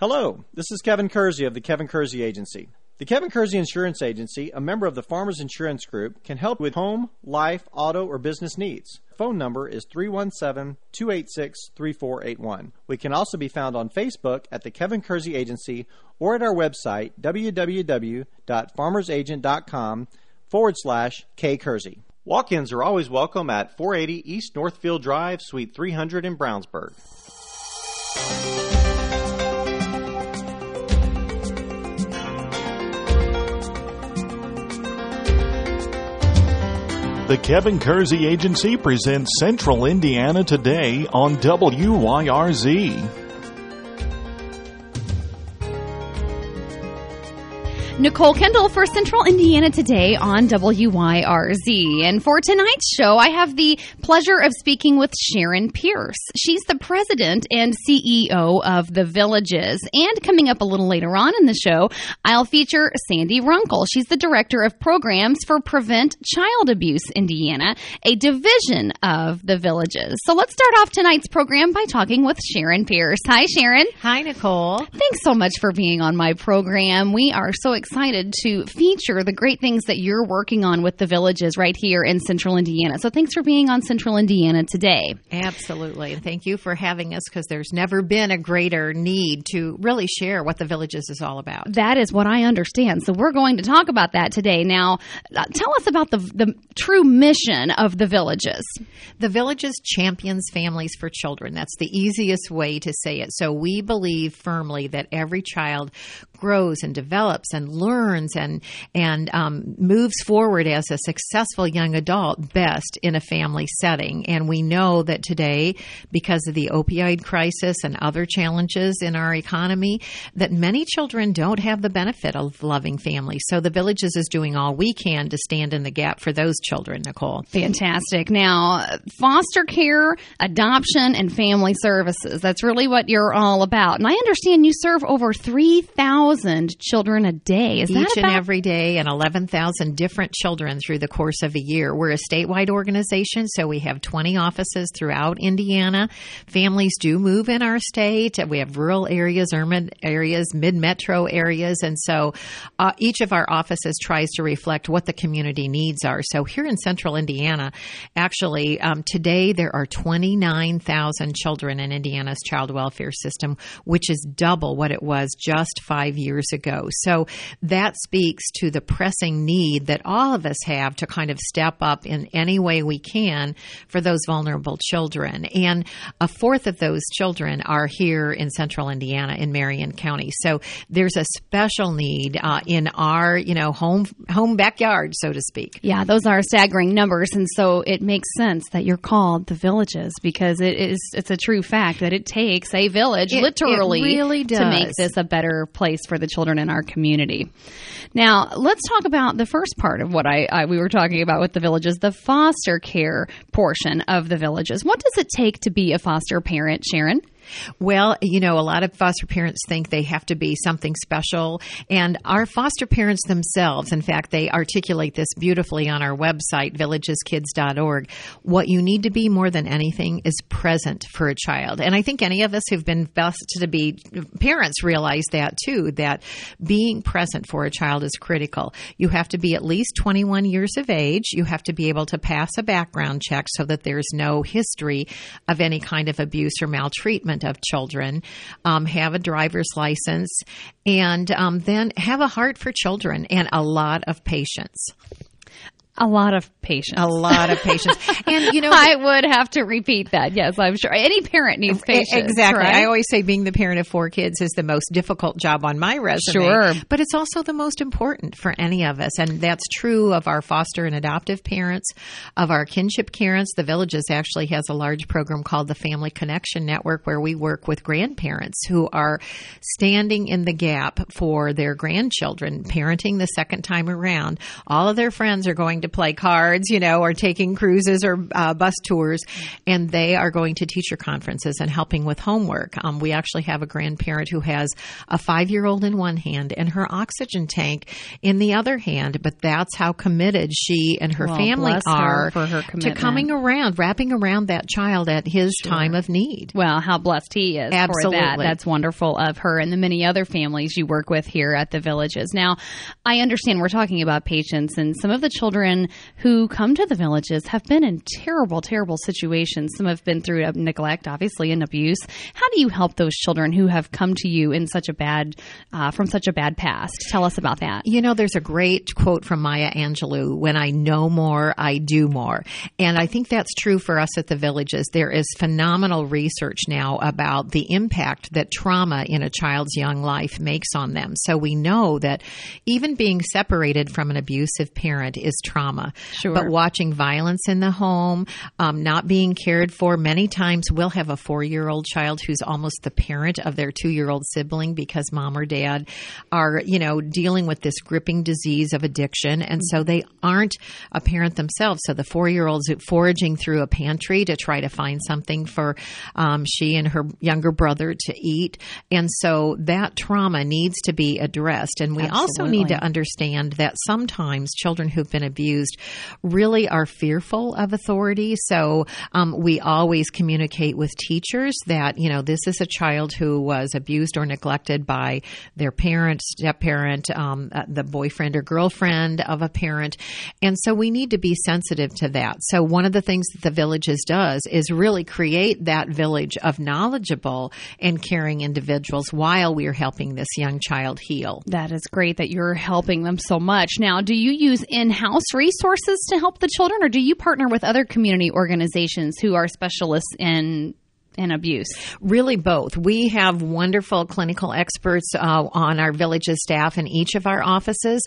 Hello, this is Kevin Kersey of the Kevin Kersey Agency. The Kevin Kersey Insurance Agency, a member of the Farmers Insurance Group, can help with home, life, auto, or business needs. Phone number is 317 286 3481. We can also be found on Facebook at the Kevin Kersey Agency or at our website www.farmersagent.com forward slash K Kersey. Walk ins are always welcome at 480 East Northfield Drive, Suite 300 in Brownsburg. The Kevin Kersey Agency presents Central Indiana today on WYRZ. Nicole Kendall for Central Indiana today on WYRZ. And for tonight's show, I have the pleasure of speaking with Sharon Pierce. She's the president and CEO of The Villages. And coming up a little later on in the show, I'll feature Sandy Runkle. She's the director of programs for Prevent Child Abuse Indiana, a division of The Villages. So let's start off tonight's program by talking with Sharon Pierce. Hi, Sharon. Hi, Nicole. Thanks so much for being on my program. We are so excited excited to feature the great things that you're working on with the villages right here in Central Indiana. So thanks for being on Central Indiana today. Absolutely. Thank you for having us because there's never been a greater need to really share what the villages is all about. That is what I understand. So we're going to talk about that today. Now, uh, tell us about the, the true mission of the villages. The villages champions families for children. That's the easiest way to say it. So we believe firmly that every child grows and develops and learns and and um, moves forward as a successful young adult best in a family setting. And we know that today, because of the opioid crisis and other challenges in our economy, that many children don't have the benefit of loving families. So the Villages is doing all we can to stand in the gap for those children, Nicole. Fantastic. Now, foster care, adoption, and family services. That's really what you're all about. And I understand you serve over 3,000 children a day. Is Each that and every day, and 11,000 different children through the course of a year. We're a statewide organization, so we have 20 offices throughout Indiana. Families do move in our state. We have rural areas, urban areas, mid metro areas, and so uh, each of our offices tries to reflect what the community needs are. So here in central Indiana, actually, um, today there are 29,000 children in Indiana's child welfare system, which is double what it was just five years ago. So that speaks to the pressing need that all of us have to kind of step up in any way we can for those vulnerable children. And a fourth of those children are here in central Indiana in Marion County. So there's a special need uh, in our, you know, home home backyard, so to speak. Yeah, those are staggering numbers, and so it makes sense that you're called the villages because it is it's a true fact that it takes a village, It- it literally, really to make this a better place for the children in our community. Now, let's talk about the first part of what I, I we were talking about with the villages, the foster care portion of the villages. What does it take to be a foster parent, Sharon? Well, you know, a lot of foster parents think they have to be something special. And our foster parents themselves, in fact, they articulate this beautifully on our website, villageskids.org. What you need to be more than anything is present for a child. And I think any of us who've been blessed to be parents realize that too, that being present for a child is critical. You have to be at least 21 years of age. You have to be able to pass a background check so that there's no history of any kind of abuse or maltreatment of children. Um, have a driver's license and um, then have a heart for children and a lot of patience. A lot of patience. A lot of patience. and, you know, I would have to repeat that. Yes, I'm sure any parent needs patience. Exactly. right? I always say being the parent of four kids is the most difficult job on my resume. Sure. But it's also the most important for any of us. And that's true of our foster and adoptive parents, of our kinship parents. The Villages actually has a large program called the Family Connection Network where we work with grandparents who are standing in the gap for their grandchildren, parenting the second time around. All of their friends are going to play cards, you know, or taking cruises or uh, bus tours, and they are going to teacher conferences and helping with homework. Um, we actually have a grandparent who has a five year old in one hand and her oxygen tank in the other hand, but that's how committed she and her Well, family her are for her to coming around, wrapping around that child at his time of need. Well, how blessed he is for that. Absolutely. That's wonderful of her and the many other families you work with here at the villages. Now, I understand we're talking about patients and some of the children who come to the villages have been in terrible, terrible situations. Some have been through neglect, obviously, and abuse. How do you help those children who have come to you in such a bad, uh, from such a bad past? Tell us about that. You know, there's a great quote from Maya Angelou when I know more, I do more. And I think that's true for us at the villages. There is phenomenal research now about the impact that trauma in a child's young life makes on them. So we know that even being separated from an abusive parent is trauma. Sure. But watching violence in the home, um, not being cared for, many times we'll have a four year old child who's almost the parent of their two year old sibling because mom or dad are, you know, dealing with this gripping disease of addiction. And so they aren't a parent themselves. So the four year old's foraging through a pantry to try to find something for um, she and her younger brother to eat. And so that trauma needs to be addressed. And we also need to understand that sometimes children who've been abused really are fearful of authority. So um, we always communicate with teachers that, you know, this is a child who was abused or neglected by their parent, step parent, um, uh, the boyfriend or girlfriend of a parent. And so we need to be sensitive to that. So one of the things that the villages does is really create that village of knowledgeable and caring individuals while we're helping this young child heal. That is great that you're helping them so much. Now, do you use in house resources to help the children, or do you partner with other community organizations who are specialists in in abuse? Really, both. We have wonderful clinical experts uh, on our villages staff in each of our offices.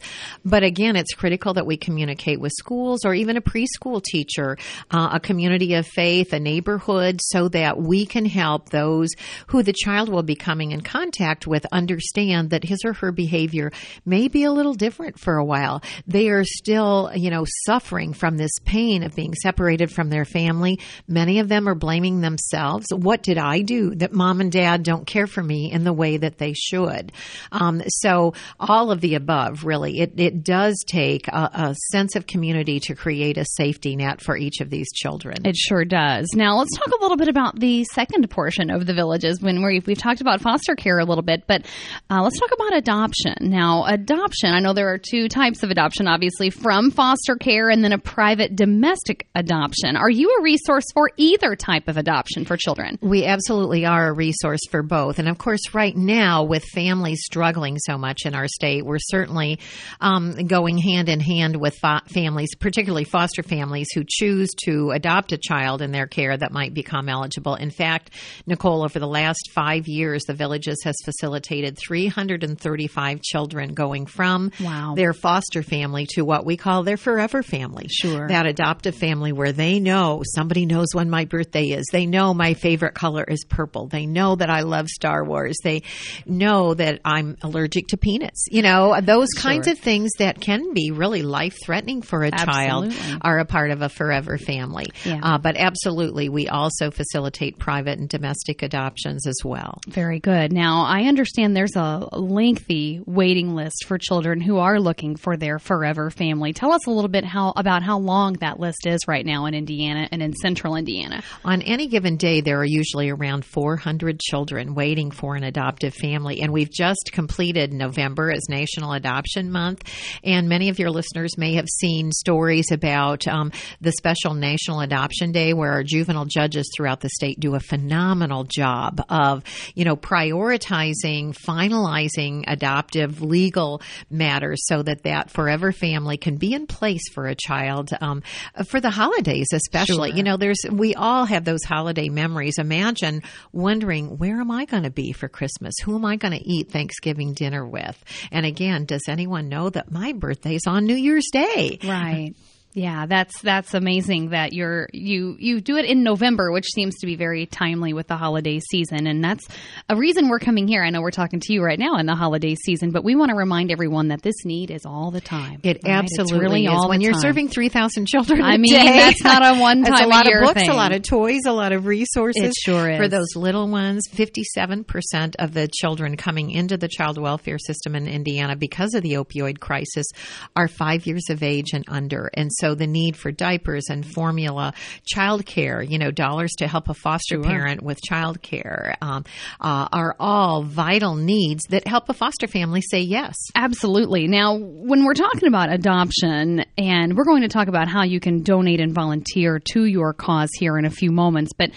But again, it's critical that we communicate with schools or even a preschool teacher, uh, a community of faith, a neighborhood, so that we can help those who the child will be coming in contact with understand that his or her behavior may be a little different for a while. They are still, you know, suffering from this pain of being separated from their family. Many of them are blaming themselves. What did I do that mom and dad don't care for me in the way that they should? Um, so all of the above, really, it, it does take a, a sense of community to create a safety net for each of these children. It sure does. Now, let's talk a little bit about the second portion of the villages when we've, we've talked about foster care a little bit, but uh, let's talk about adoption. Now, adoption, I know there are two types of adoption, obviously, from foster care and then a private domestic adoption. Are you a resource for either type of adoption for children? We absolutely are a resource for both. And of course, right now, with families struggling so much in our state, we're certainly um, going hand in hand with fo- families, particularly foster families, who choose to adopt a child in their care that might become eligible. In fact, Nicole, over the last five years, the Villages has facilitated 335 children going from Wow. their foster family to what we call their forever family. Sure. That adoptive family where they know somebody knows when my birthday is. They know my favorite color is purple. They know that I love Star Wars. They know that I'm allergic to peanuts. You know, those kinds of things that can be really life threatening for a child are a part of a forever family. Yeah. Uh, but absolutely, we also facilitate private and domestic adoptions as well. Very good. Now, I understand there's a lengthy waiting list for children who are looking for their forever family. Tell us a little bit how about how long that list is right now in Indiana and in central Indiana. On any given day, there are usually around 400 children waiting for an adoptive family. And we've just completed November as National Adoption Month. And many of your listeners may have seen stories about um, the special National Adoption Day, where our juvenile judges throughout the state do a phenomenal job of, you know, prioritizing, finalizing adoptive legal matters so that that forever family can be in place for a child um, for the holidays, especially. Sure. You know, there's we all have those holiday memories. Imagine wondering where am I going to be for Christmas? Who am I going to eat Thanksgiving dinner with? And again, does anyone know that my birthday's on New Year's Day? Right. Yeah, that's that's amazing that you're you you do it in November, which seems to be very timely with the holiday season, and that's a reason we're coming here. I know we're talking to you right now in the holiday season, but we want to remind everyone that this need is all the time. It right? absolutely really is. all when you're time. serving three thousand children, I mean, day, that's not a one time a lot of books, thing. a lot of toys, a lot of resources. It sure is. for those little ones. Fifty-seven percent of the children coming into the child welfare system in Indiana because of the opioid crisis are five years of age and under, and so the need for diapers and formula, child care, you know, dollars to help a foster parent with child care, um, uh, are all vital needs that help a foster family say yes. Absolutely. Now, when we're talking about adoption, and we're going to talk about how you can donate and volunteer to your cause here in a few moments, but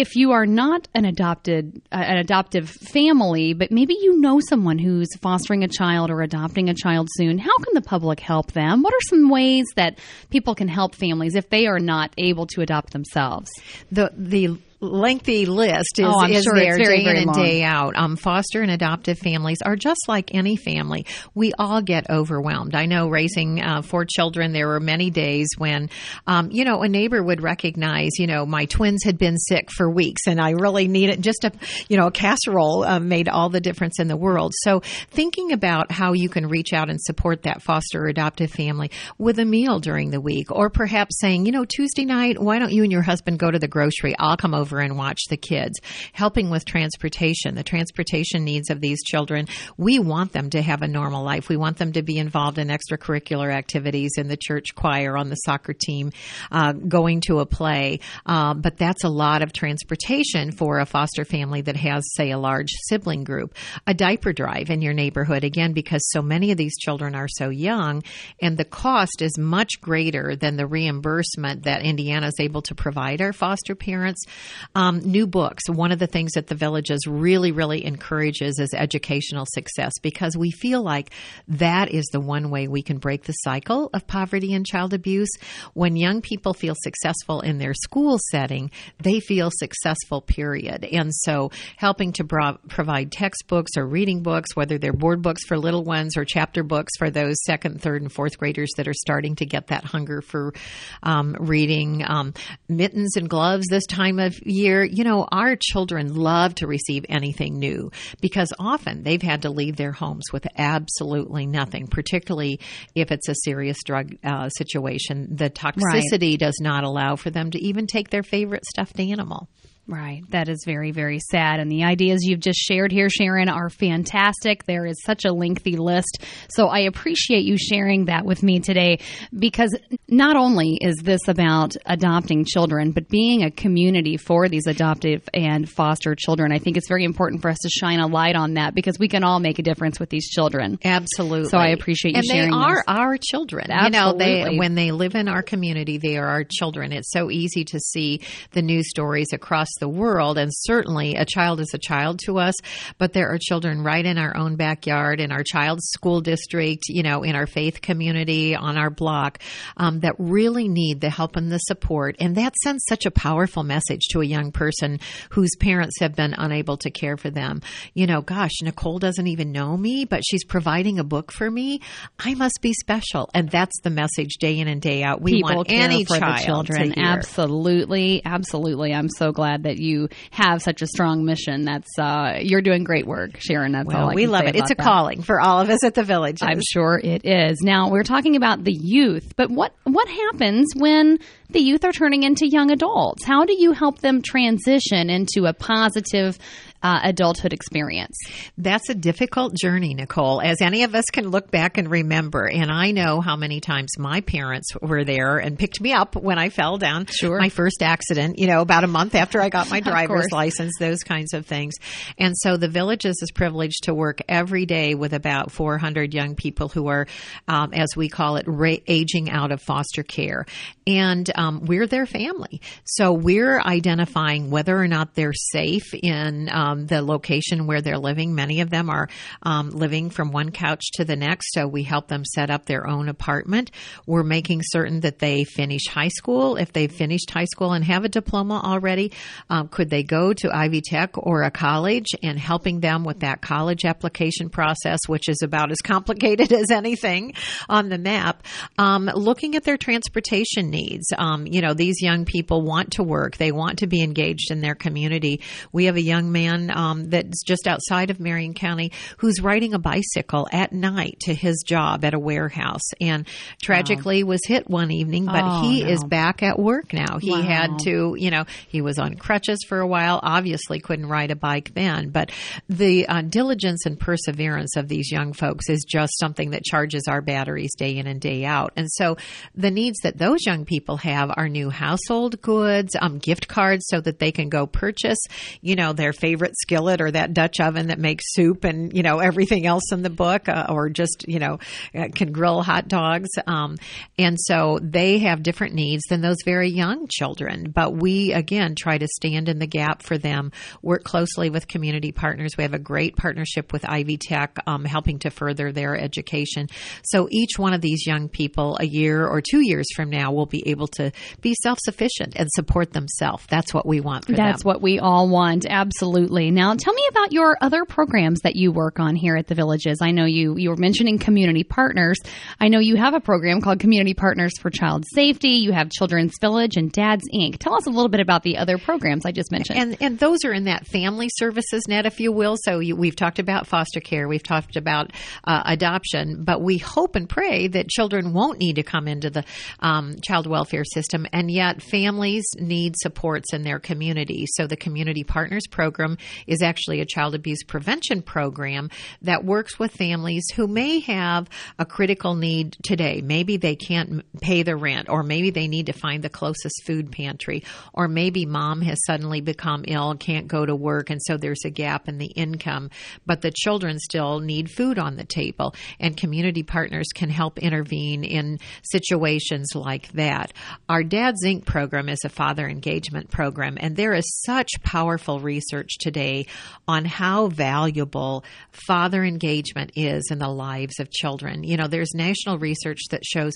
if you are not an adopted uh, an adoptive family, but maybe you know someone who's fostering a child or adopting a child soon, how can the public help them? What are some ways that people can help families if they are not able to adopt themselves? the the lengthy list is, Oh, I'm is sure there it's very, day very in and long. day out. Um, foster and adoptive families are just like any family. We all get overwhelmed. I know raising uh, four children, there were many days when, um, you know, a neighbor would recognize, you know, my twins had been sick for weeks and I really needed just a, you know, a casserole uh, made all the difference in the world. So thinking about how you can reach out and support that foster or adoptive family with a meal during the week, or perhaps saying, you know, Tuesday night, why don't you and your husband go to the grocery? I'll come over and watch the kids. Helping with transportation, the transportation needs of these children. We want them to have a normal life. We want them to be involved in extracurricular activities in the church choir, on the soccer team, uh, going to a play. Uh, but that's a lot of transportation for a foster family that has, say, a large sibling group. A diaper drive in your neighborhood, again, because so many of these children are so young, and the cost is much greater than the reimbursement that Indiana is able to provide our foster parents. Um, new books. One of the things that the villages really, really encourages is educational success because we feel like that is the one way we can break the cycle of poverty and child abuse. When young people feel successful in their school setting, they feel successful, period. And so helping to bro- provide textbooks or reading books, whether they're board books for little ones or chapter books for those second, third, and fourth graders that are starting to get that hunger for um, reading, um, mittens and gloves this time of year. You know, our children love to receive anything new because often they've had to leave their homes with absolutely nothing, particularly if it's a serious drug uh, situation. The toxicity does not allow for them to even take their favorite stuffed animal. Right. That is very, very sad. And the ideas you've just shared here, Sharon, are fantastic. There is such a lengthy list. So I appreciate you sharing that with me today because not only is this about adopting children, but being a community for these adoptive and foster children. I think it's very important for us to shine a light on that because we can all make a difference with these children. Absolutely. So I appreciate you and sharing they are this. our children. You know, Absolutely. they when they live in our community, they are our children. It's so easy to see the news stories across the world, and certainly a child is a child to us. But there are children right in our own backyard, in our child's school district, you know, in our faith community, on our block, um, that really need the help and the support. And that sends such a powerful message to a young person whose parents have been unable to care for them. You know, gosh, Nicole doesn't even know me, but she's providing a book for me. I must be special. And that's the message day in and day out. We People want care any for child the children. Absolutely, absolutely. I'm so glad that you have such a strong mission. That's uh, you're doing great work, Sharon. That's all I we love it. It's a that. calling for all of us at the village. I'm sure it is. Now we're talking about the youth, but what what happens when the youth are turning into young adults? How do you help them transition into a positive uh, adulthood experience? That's a difficult journey, Nicole, as any of us can look back and remember. And I know how many times my parents were there and picked me up when I fell down. Sure. My first accident, you know, about a month after I got my driver's license, those kinds of things. And so the Villages is privileged to work every day with about 400 young people who are, um, as we call it, ra- aging out of foster care. And um, we're their family. So we're identifying whether or not they're safe in. Um, um, the location where they're living. Many of them are um, living from one couch to the next, so we help them set up their own apartment. We're making certain that they finish high school. If they've finished high school and have a diploma already, um, could they go to Ivy Tech or a college and helping them with that college application process, which is about as complicated as anything on the map. Um, looking at their transportation needs. Um, you know, these young people want to work. They want to be engaged in their community. We have a young man um, that's just outside of Marion County who's riding a bicycle at night to his job at a warehouse and tragically wow. was hit one evening, but oh, he no. is back at work now. He wow. had to, you know, he was on crutches for a while, obviously couldn't ride a bike then, but the uh, diligence and perseverance of these young folks is just something that charges our batteries day in and day out. And so the needs that those young people have are new household goods, um, gift cards so that they can go purchase, you know, their favorite skillet or that Dutch oven that makes soup and, you know, everything else in the book, uh, or just, you know, uh, can grill hot dogs. Um, and so they have different needs than those very young children. But we, again, try to stand in the gap for them, work closely with community partners. We have a great partnership with Ivy Tech, um, helping to further their education. So each one of these young people, a year or two years from now, will be able to be self sufficient and support themselves. That's what we want for That's them. That's what we all want. Absolutely. Now, tell me about your other programs that you work on here at the Villages. I know you, you were mentioning community partners. I know you have a program called Community Partners for Child Safety. You have Children's Village and Dad's Inc. Tell us a little bit about the other programs I just mentioned. And, and those are in that family services net, if you will. So you, we've talked about foster care, we've talked about uh, adoption, but we hope and pray that children won't need to come into the um, child welfare system, and yet families need supports in their community. So the Community Partners Program is actually a child abuse prevention program that works with families who may have a critical need today. Maybe they can't pay the rent, or maybe they need to find the closest food pantry, or maybe mom has suddenly become ill can't go to work, and so there's a gap in the income, but the children still need food on the table. And community partners can help intervene in situations like that. Our Dad's Inc. program is a father engagement program, and there is such powerful research today on how valuable father engagement is in the lives of children. You know, there's national research that shows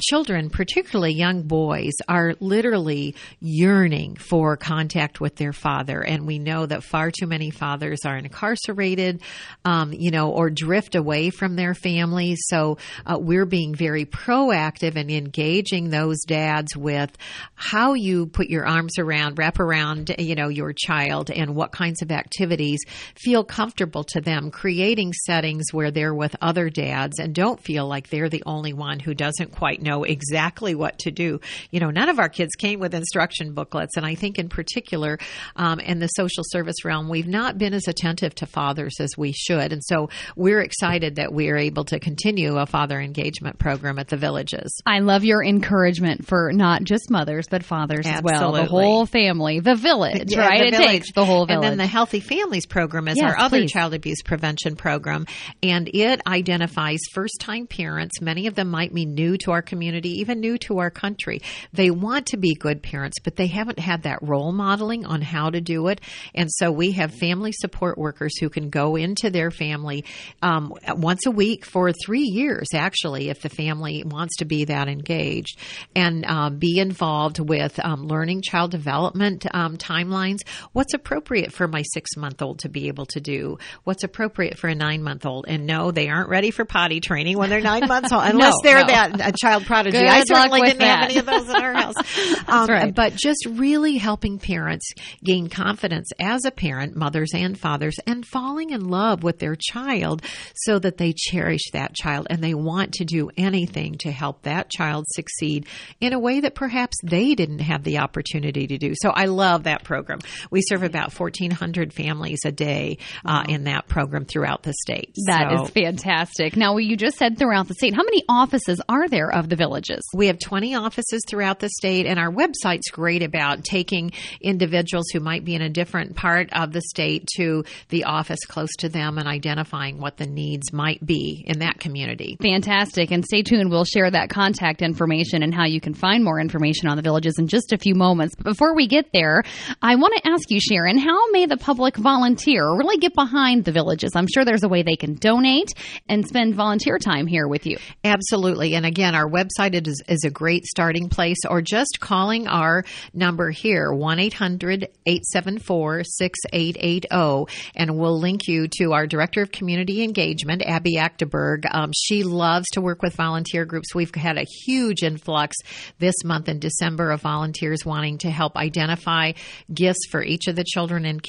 children, particularly young boys, are literally yearning for contact with their father. And we know that far too many fathers are incarcerated, um, you know, or drift away from their families. So uh, we're being very proactive and engaging those dads with how you put your arms around, wrap around, you know, your child and what kinds of activities feel comfortable to them, creating settings where they're with other dads and don't feel like they're the only one who doesn't quite know exactly what to do. You know, none of our kids came with instruction booklets. And I think in particular, um, in the social service realm, we've not been as attentive to fathers as we should. And so we're excited that we are able to continue a father engagement program at the villages. I love your encouragement for not just mothers, but fathers Absolutely. as well. The whole family, the village, yeah, right? The it village. takes the whole village. And then the Healthy Families program is yes, our other please. child abuse prevention program. And it identifies first time parents. Many of them might be new to our community, even new to our country. They want to be good parents, but they haven't had that role modeling on how to do it. And so we have family support workers who can go into their family um, once a week for three years, actually, if the family wants to be that engaged and uh, be involved with um, learning child development um, timelines. What's appropriate for my six month old to be able to do? What's appropriate for a nine month old? And no, they aren't ready for potty training when they're nine months old, unless no, they're no. that a child prodigy. Good I certainly didn't that. have any of those in our house. um, right. But just really helping parents gain confidence as a parent, mothers and fathers, and falling in love with their child so that they cherish that child and they want to do anything to help that child succeed in a way that perhaps they didn't have the opportunity to do. So I love that program. We serve about 1,400 families a day uh, in that program throughout the state. That so, is fantastic. Now, you just said throughout the state. How many offices are there of the villages? We have 20 offices throughout the state, and our website's great about taking individuals who might be in a different part of the state to the office close to them and identifying what the needs might be in that community. Fantastic. And stay tuned. We'll share that contact information and how you can find more information on the villages in just a few moments. But before we get there, I want to ask you, Sharon, how may the the public volunteer or really get behind the villages, I'm sure there's a way they can donate and spend volunteer time here with you. Absolutely. And again, our website is, is a great starting place or just calling our number here, 1 800 874 6880, and we'll link you to our Director of Community Engagement, Abby Acteberg. Um, she loves to work with volunteer groups. We've had a huge influx this month in December of volunteers wanting to help identify gifts for each of the children in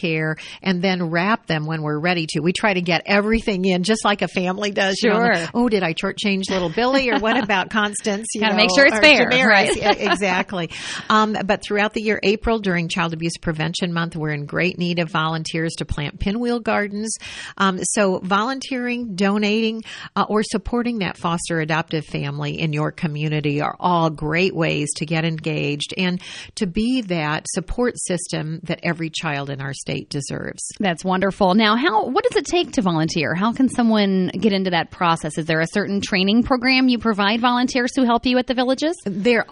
and then wrap them when we're ready to. We try to get everything in just like a family does. Sure. You know, oh, did I shortchange little Billy or what about Constance? You Gotta know, make sure it's fair, right? Exactly. Um, but throughout the year, April during Child Abuse Prevention Month, we're in great need of volunteers to plant pinwheel gardens. Um, so volunteering, donating, uh, or supporting that foster adoptive family in your community are all great ways to get engaged and to be that support system that every child in our state deserves. That's wonderful. Now, how what does it take to volunteer? How can someone get into that process? Is there a certain training program you provide volunteers who help you at the villages? there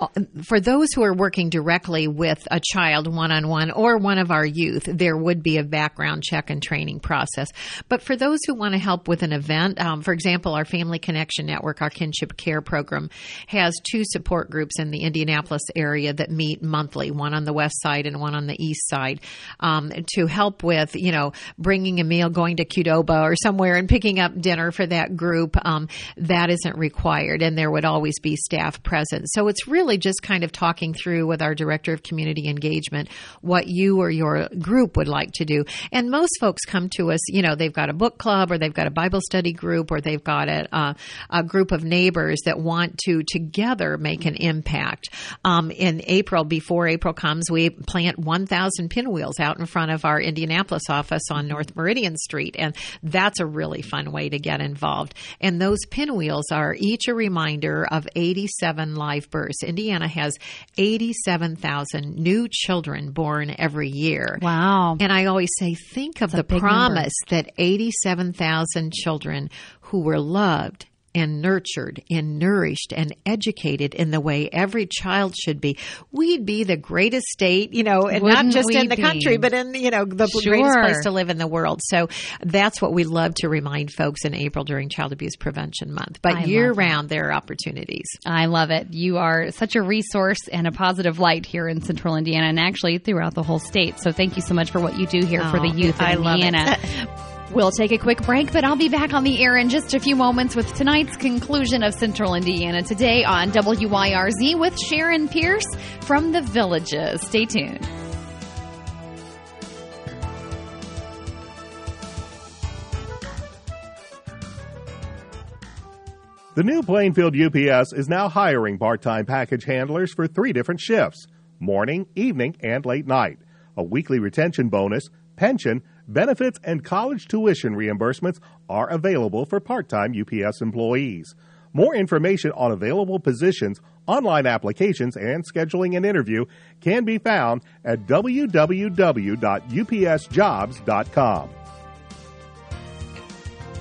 for those who are working directly with a child one on one or one of our youth there would be a background check and training process but for those who want to help with an event um, for example our family connection network our kinship care program has two support groups in the indianapolis area that meet monthly one on the west side and one on the east side um, to help with you know bringing a meal going to qdoba or somewhere and picking up dinner for that group um, that isn't required and there would always be staff present so it's really just kind of talking through with our director of community engagement what you or your group would like to do. And most folks come to us, you know, they've got a book club or they've got a Bible study group or they've got a, a group of neighbors that want to together make an impact. Um, in April, before April comes, we plant 1,000 pinwheels out in front of our Indianapolis office on North Meridian Street. And that's a really fun way to get involved. And those pinwheels are each a reminder of 87 live births. Indiana has 87,000 new children born every year. Wow. And I always say, think of That's the promise that 87,000 children who were loved and nurtured and nourished and educated in the way every child should be, we'd be the greatest state, you know, and Wouldn't not just in the be? country, but in, you know, the Sure. greatest place to live in the world. So that's what we love to remind folks in April during Child Abuse Prevention Month. But I year round, there are opportunities. I love it. You are such a resource and a positive light here in central Indiana and actually throughout the whole state. So thank you so much for what you do here for Oh, the youth in I. Indiana. We'll take a quick break, but I'll be back on the air in just a few moments with tonight's conclusion of Central Indiana today on WYRZ with Sharon Pierce from the Villages. Stay tuned. The new Plainfield UPS is now hiring part time package handlers for three different shifts morning, evening, and late night. A weekly retention bonus, pension, benefits, and college tuition reimbursements are available for part time UPS employees. More information on available positions, online applications, and scheduling an interview can be found at www.upsjobs.com.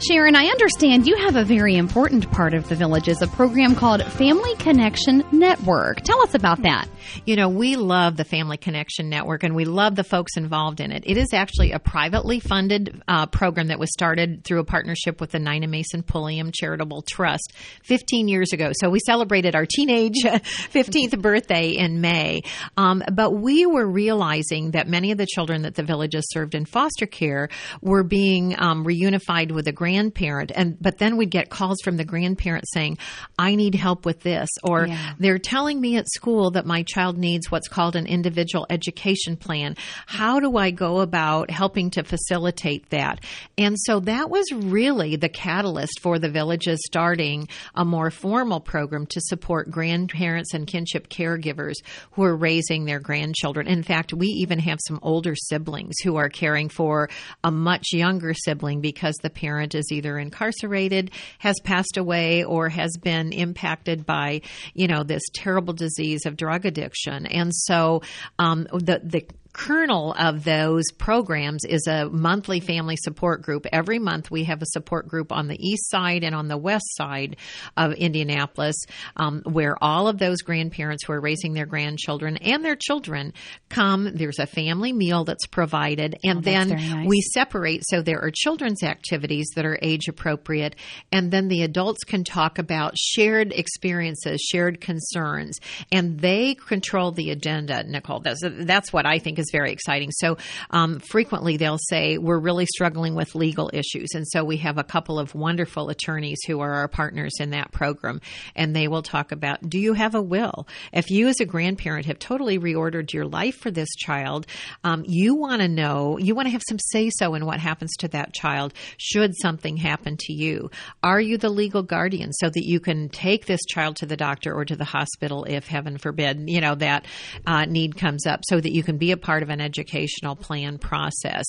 Sharon, I understand you have a very important part of the Villages, a program called Family Connection Network. Tell us about that. You know, we love the Family Connection Network and we love the folks involved in it. It is actually a privately funded uh, program that was started through a partnership with the Nina Mason Pulliam Charitable Trust 15 years ago. So we celebrated our teenage 15th birthday in May. Um, but we were realizing that many of the children that the villages served in foster care were being um, reunified with a grandparent. And but then we'd get calls from the grandparent saying, "I need help with this," or Yeah. they're telling me at school that my child needs what's called an individual education plan. How do I go about helping to facilitate that? And so that was really the catalyst for the villages starting a more formal program to support grandparents and kinship caregivers who are raising their grandchildren. In fact, we even have some older siblings who are caring for a much younger sibling because the parent is either incarcerated, has passed away, or has been impacted by, you know, this terrible disease of drug addiction. And so um, the the kernel of those programs is a monthly family support group. Every month we have a support group on the east side and on the west side of Indianapolis um, where all of those grandparents who are raising their grandchildren and their children come. There's a family meal that's provided, and Oh, that's then nice. we separate so there are children's activities that are age appropriate, and then the adults can talk about shared experiences, shared concerns, and they control the agenda. Nicole, that's that's what I think is very exciting. So um, frequently they'll say we're really struggling with legal issues, and so we have a couple of wonderful attorneys who are our partners in that program, and they will talk about do you have a will? If you as a grandparent have totally reordered your life for this child, um, you want to know, you want to have some say so in what happens to that child should something happen to you. Are you the legal guardian so that you can take this child to the doctor or to the hospital if heaven forbid, you know, that uh, need comes up so that you can be a part of an educational plan process?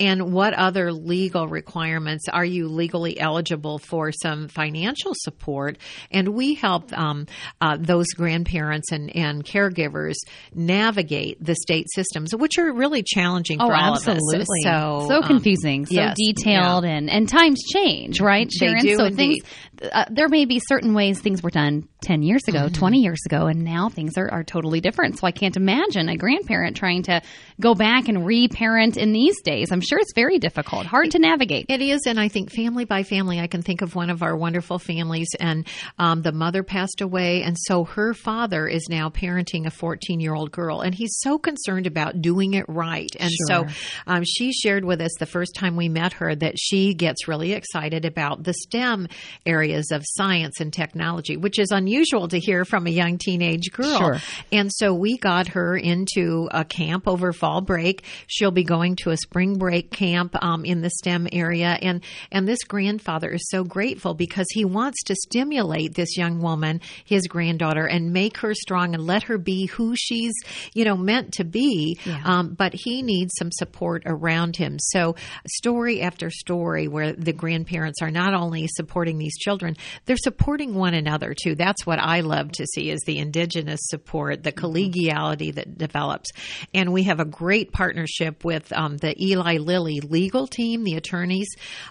And what other legal requirements are you legally eligible for some financial support? And we help um, uh, those grandparents and, and caregivers navigate the state systems, which are really challenging Oh, for all absolutely. of us. So, so um, confusing, so yes, detailed, and and times change, right, Sharon? do so indeed. things uh, there may be certain ways things were done ten years ago, Mm-hmm. twenty years ago, and now things are, are totally different. So I can't imagine a grandparent trying to go back and reparent in these days. I'm sure it's very difficult, hard to navigate. It is, and I think family by family, I can think of one of our wonderful families, and um, the mother passed away, and so her father is now parenting a 14 year old girl, and he's so concerned about doing it right. And so um, she shared with us the first time we met her that she gets really excited about the STEM areas of science and technology, which is unusual to hear from a young teenage girl. Sure. And so we got her into a camp over fall break. She'll be going to a spring break camp um, in the STEM area, and and this grandfather is so grateful because he wants to stimulate this young woman, his granddaughter, and make her strong and let her be who she's you know meant to be. Um, but he needs some support around him. So story after story where the grandparents are not only supporting these children, they're supporting one another too. That's what I love to see is the indigenous support, the collegiality that develops. And we have a great partnership with um, the Eli Lilly legal team, the attorneys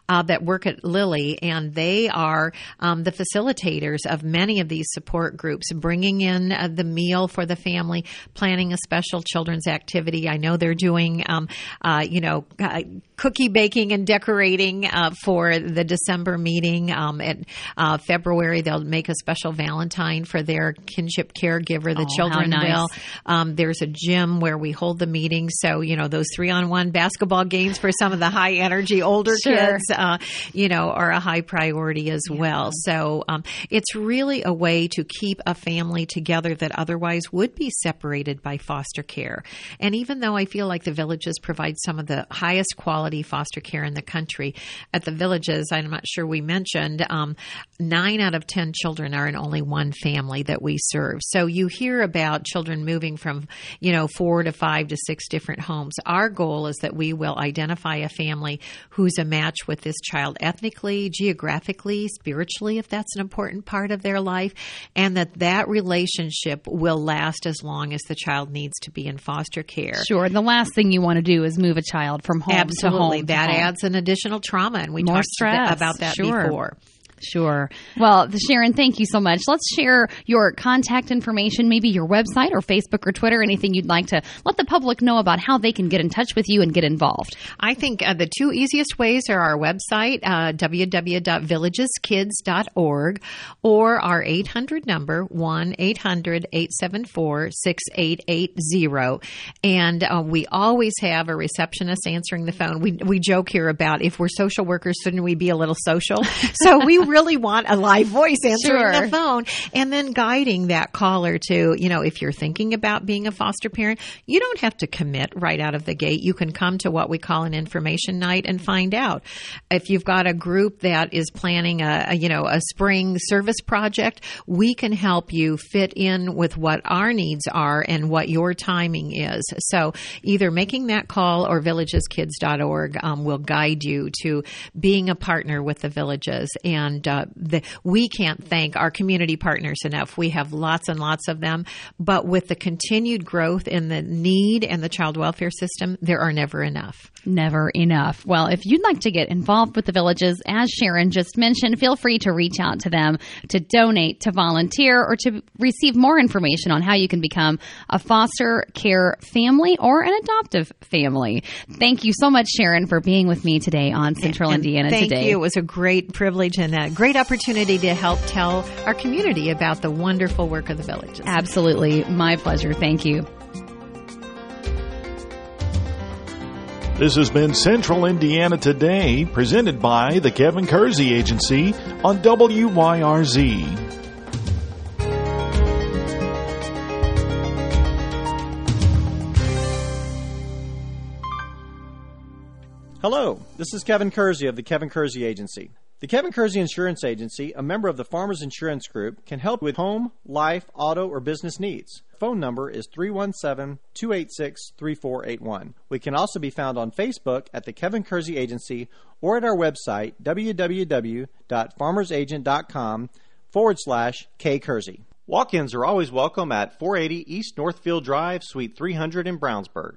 uh, that work at Lilly, and they are um, the facilitators of many of these support groups, bringing in uh, the meal for the family, planning a special children's activity. I know they're doing, um, uh, you know, uh, cookie baking and decorating uh, for the December meeting. Um, at uh, February, they'll make a special Valentine for their kinship caregiver. The Oh, children nice. will. Um, there's a gym where we hold the meetings. So, you know, those three on one basketball games for some of the high energy older Sure. kids, uh, you know, are a high priority as well. So, um, it's really a way to keep a family together that otherwise would be separated by foster care. And even though I feel like the villages provide some of the highest quality foster care in the country, at the villages, I'm not sure we mentioned, um, nine out of 10 children are in only one family that we serve. So you hear about children moving from, you know, four to five to six different homes. Our goal is that we will identify a family who's a match with this child ethnically, geographically, spiritually, if that's an important part of their life, and that that relationship will last as long as the child needs to be in foster care. Sure. The last thing you want to do is move a child from home Absolutely. to home. to that home. adds an additional trauma, and we More talked stress. about that Sure. before. Sure. Well, Sharon, thank you so much. Let's share your contact information, maybe your website or Facebook or Twitter, anything you'd like to let the public know about how they can get in touch with you and get involved. I think uh, the two easiest ways are our website, uh, www.villageskids.org, or our 800 number, 1 800 874 6880. And uh, we always have a receptionist answering the phone. We, we joke here about if we're social workers, shouldn't we be a little social? so we really want a live voice answering Sure. the phone and then guiding that caller to, you know, if you're thinking about being a foster parent, you don't have to commit right out of the gate. You can come to what we call an information night and find out. If you've got a group that is planning a, a you know, a spring service project, we can help you fit in with what our needs are and what your timing is. So either making that call or villageskids.org um, will guide you to being a partner with the villages. And And uh, the, we can't thank our community partners enough. We have lots and lots of them. But with the continued growth in the need and the child welfare system, there are never enough. Never enough. Well, if you'd like to get involved with the villages, as Sharon just mentioned, feel free to reach out to them to donate, to volunteer, or to receive more information on how you can become a foster care family or an adoptive family. Thank you so much, Sharon, for being with me today on Central And Indiana thank Today. you. It was a great privilege and a great opportunity to help tell our community about the wonderful work of the villages. Absolutely. My pleasure. Thank you. This has been Central Indiana Today, presented by the Kevin Kersey Agency on WYRZ. Hello, this is Kevin Kersey of the Kevin Kersey Agency. The Kevin Kersey Insurance Agency, a member of the Farmers Insurance Group, can help with home, life, auto, or business needs. Phone number is 317 286 3481. We can also be found on Facebook at the Kevin Kersey Agency or at our website www.farmersagent.com forward slash K Kersey. Walk ins are always welcome at 480 East Northfield Drive, Suite 300 in Brownsburg.